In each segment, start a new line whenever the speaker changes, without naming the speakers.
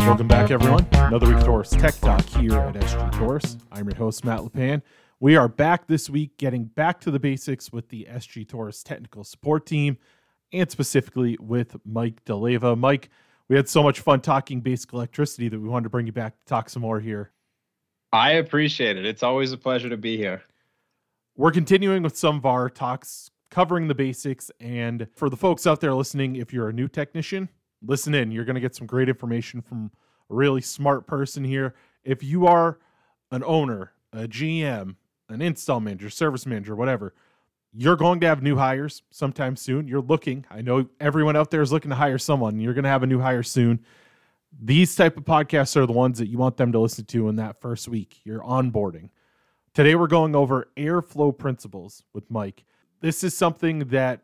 Welcome back, everyone. Another week of Torrice Tech Talk here at SG Torrice. I'm your host, Matt LePan. We are back this week getting back to the basics with the SG Torrice technical support team and specifically with Mike D'Alleva. Mike, we had so much fun talking basic electricity that we wanted to bring you back to talk some more here.
I appreciate it. It's always a pleasure to be here.
We're continuing with some of our talks covering the basics. And for the folks out there listening, if you're a new technician, listen in. You're going to get some great information from a really smart person here. If you are an owner, a GM, an install manager, service manager, whatever, you're going to have new hires sometime soon. You're looking. I know everyone out there is looking to hire someone. You're going to have a new hire soon. These type of podcasts are the ones that you want them to listen to in that first week. You're onboarding. Today we're going over airflow principles with Mike. This is something that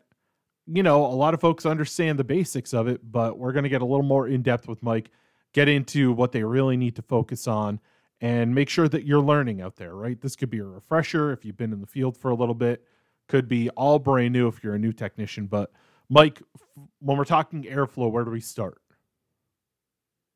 you know, a lot of folks understand the basics of it, but we're going to get a little more in depth with Mike, get into what they really need to focus on, and make sure that you're learning out there, right? This could be a refresher if you've been in the field for a little bit, could be all brand new if you're a new technician. But, Mike, when we're talking airflow, where do we start?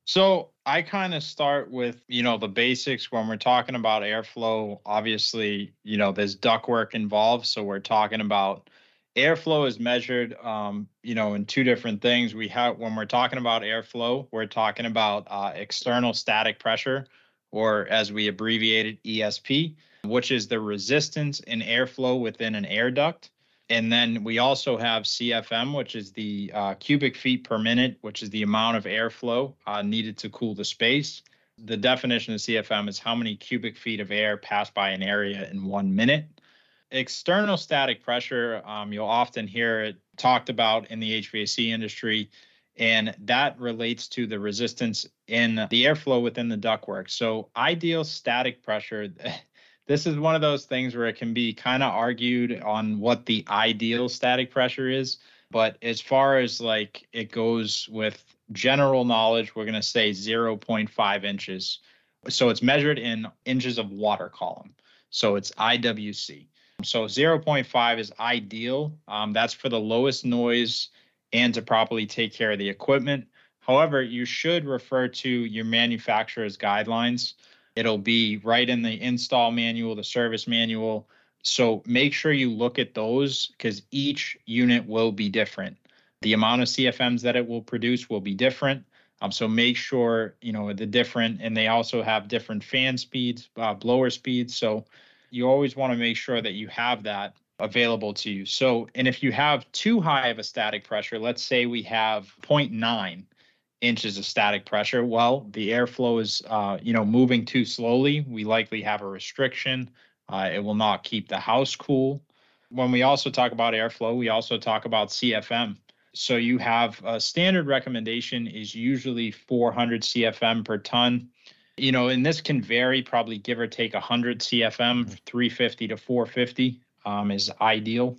So I kind of start with, you know, the basics when we're talking about airflow. Obviously, you know, there's ductwork involved. So we're talking about airflow is measured um, you know in two different things we have when we're talking about airflow we're talking about uh, external static pressure or as we abbreviated esp which is the resistance in airflow within an air duct and then we also have cfm which is the uh, cubic feet per minute which is the amount of airflow uh, needed to cool the space the definition of cfm is how many cubic feet of air pass by an area in one minute external static pressure, um, you'll often hear it talked about in the HVAC industry, and that relates to the resistance in the airflow within the ductwork. So, ideal static pressure. This is one of those things where it can be kind of argued on what the ideal static pressure is. But as far as like it goes with general knowledge, we're going to say 0.5 inches. So it's measured in inches of water column. So it's IWC. So 0.5 is ideal. Um, that's for the lowest noise and to properly take care of the equipment. However, you should refer to your manufacturer's guidelines. It'll be right in the install manual, the service manual. So make sure you look at those because each unit will be different. The amount of CFMs that it will produce will be different. Um, so make sure you know the different, and they also have different fan speeds, uh, blower speeds. So you always want to make sure that you have that available to you. So, and if you have too high of a static pressure, let's say we have 0.9 inches of static pressure, well, the airflow is, uh, you know, moving too slowly. We likely have a restriction. Uh, it will not keep the house cool. When we also talk about airflow, we also talk about CFM. So you have a standard recommendation is usually 400 CFM per ton you know, and this can vary, probably give or take 100 CFM, 350 to 450 um, is ideal.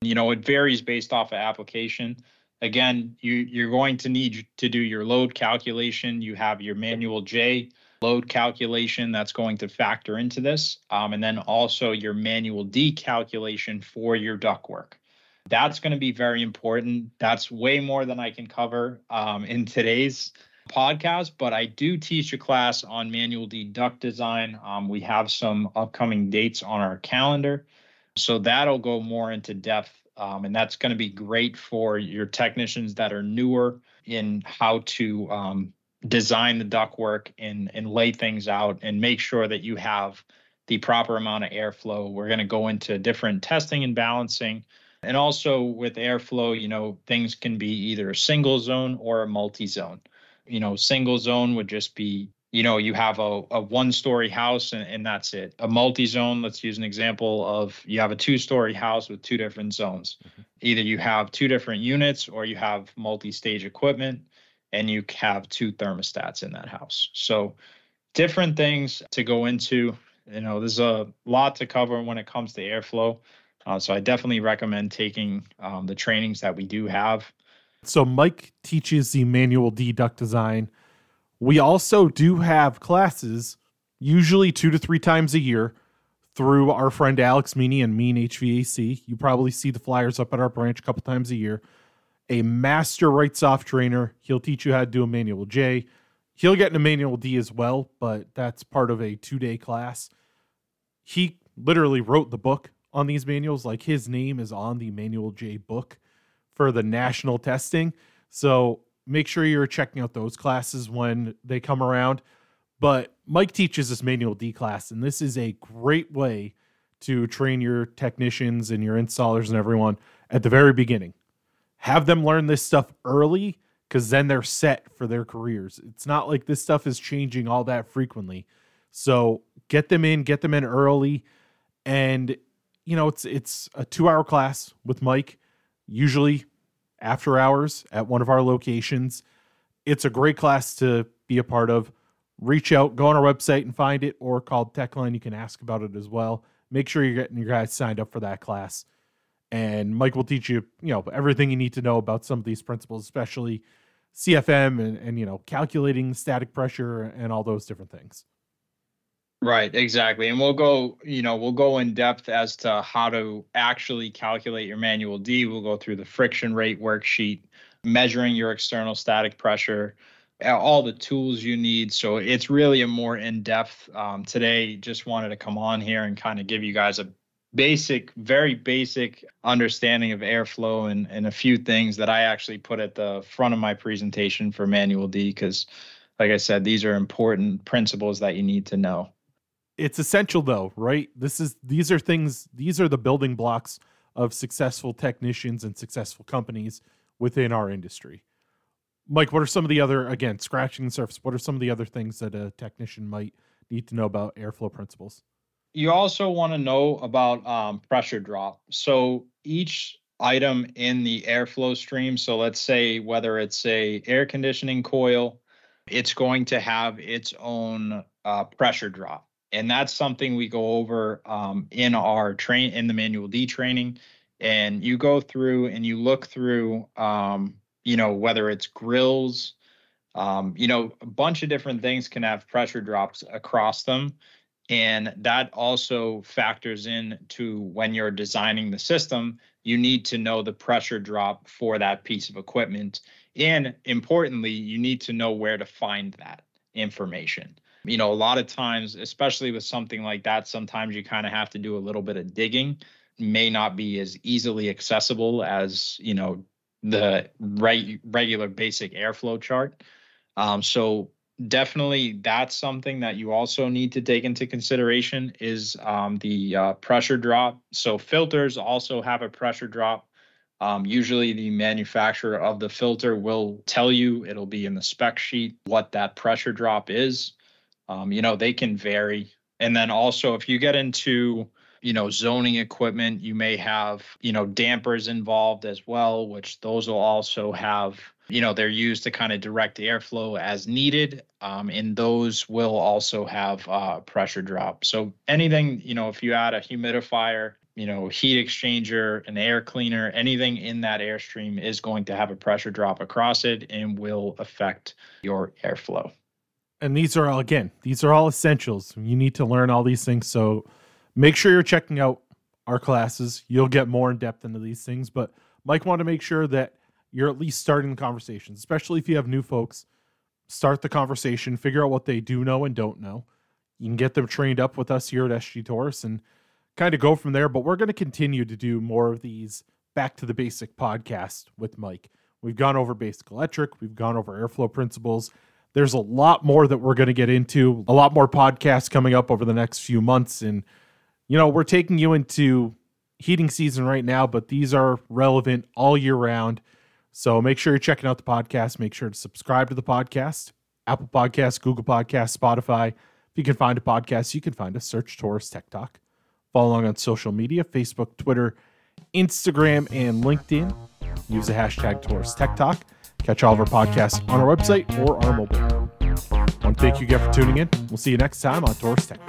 You know, it varies based off of application. Again, you you're going to need to do your load calculation. You have your manual J load calculation that's going to factor into this, um, and then also your manual D calculation for your ductwork. That's going to be very important. That's way more than I can cover um, in today's podcast, but I do teach a class on manual D duct design. Um, we have some upcoming dates on our calendar. So that'll go more into depth. Um, and that's going to be great for your technicians that are newer in how to um, design the ductwork and, and lay things out and make sure that you have the proper amount of airflow. We're going to go into different testing and balancing. And also with airflow, you know, things can be either a single zone or a multi zone you know, single zone would just be, you know, you have a, a one story house and, and that's it. A multi zone, let's use an example of you have a two story house with two different zones. Mm-hmm. Either you have two different units or you have multi stage equipment and you have two thermostats in that house. So, different things to go into. You know, there's a lot to cover when it comes to airflow. Uh, so, I definitely recommend taking um, the trainings that we do have
so Mike teaches the manual D duct design. We also do have classes, usually two to three times a year, through our friend Alex Meany and Mean HVAC. You probably see the flyers up at our branch a couple times a year. a master Wrightsoft trainer. He'll teach you how to do a manual J. He'll get an manual D as well, but that's part of a two day class. He literally wrote the book on these manuals. Like his name is on the manual J book for the national testing. So make sure you're checking out those classes when they come around. But Mike teaches this manual D class, and this is a great way to train your technicians and your installers and everyone at the very beginning. Have them learn this stuff early because then they're set for their careers. It's not like this stuff is changing all that frequently. So get them in, get them in early. And you know, it's it's a two hour class with Mike, usually after hours at one of our locations. It's a great class to be a part of. Reach out, go on our website and find it, or call Techline. You can ask about it as well. Make sure you're getting your guys signed up for that class. And Mike will teach you, you know, everything you need to know about some of these principles, especially CFM and, and you know, calculating static pressure and all those different things.
Right, exactly. And we'll go, you know, we'll go in depth as to how to actually calculate your manual D. We'll go through the friction rate worksheet, measuring your external static pressure, all the tools you need. So it's really a more in depth. Um, today, just wanted to come on here and kind of give you guys a basic, very basic understanding of airflow and, and a few things that I actually put at the front of my presentation for manual D because, like I said, these are important principles that you need to know
it's essential though, right? This is these are things these are the building blocks of successful technicians and successful companies within our industry. Mike, what are some of the other again, scratching the surface, what are some of the other things that a technician might need to know about airflow principles?
You also want to know about um, pressure drop. So each item in the airflow stream, so let's say whether it's a air conditioning coil, it's going to have its own uh, pressure drop and that's something we go over um, in our train in the manual D training. And you go through and you look through, um, you know, whether it's grills, um, you know, a bunch of different things can have pressure drops across them. And that also factors in to when you're designing the system, you need to know the pressure drop for that piece of equipment. And importantly, you need to know where to find that information you know, a lot of times, especially with something like that, sometimes you kind of have to do a little bit of digging. May not be as easily accessible as, you know, the right regular basic airflow chart. Um, so definitely that's something that you also need to take into consideration is um, the uh, pressure drop. So filters also have a pressure drop. Um, usually the manufacturer of the filter will tell you, it'll be in the spec sheet, what that pressure drop is. Um, you know, they can vary. And then also, if you get into, you know, zoning equipment, you may have, you know, dampers involved as well, which those will also have, you know, they're used to kind of direct airflow as needed. Um, and those will also have uh, pressure drop. So anything, you know, if you add a humidifier, you know, heat exchanger, an air cleaner, anything in that airstream is going to have a pressure drop across it and will affect your airflow
and these are all again these are all essentials. You need to learn all these things. So make sure you're checking out our classes. You'll get more in depth into these things but mike wanted to make sure that you're at least starting the conversations especially if you have new folks. Start the conversation figure out what they do know and don't know. You can get them trained up with us here at sg Torrice and kind of go from there but we're going to continue to do more of these back to the basic podcast with mike. We've gone over basic electric we've gone over airflow principles there's a lot more that we're going to get into, a lot more podcasts coming up over the next few months. And, you know, we're taking you into heating season right now, but these are relevant all year round. So make sure you're checking out the podcast. Make sure to subscribe to the podcast Apple Podcasts, Google Podcasts, Spotify. If you can find a podcast, you can find us. Search Torrice Tech Talk. Follow along on social media Facebook, Twitter, Instagram, and LinkedIn. Use the hashtag Torrice Tech Talk. Catch all of our podcasts on our website or our mobile. To thank you again for tuning in. We'll see you next time on Torrice Tech.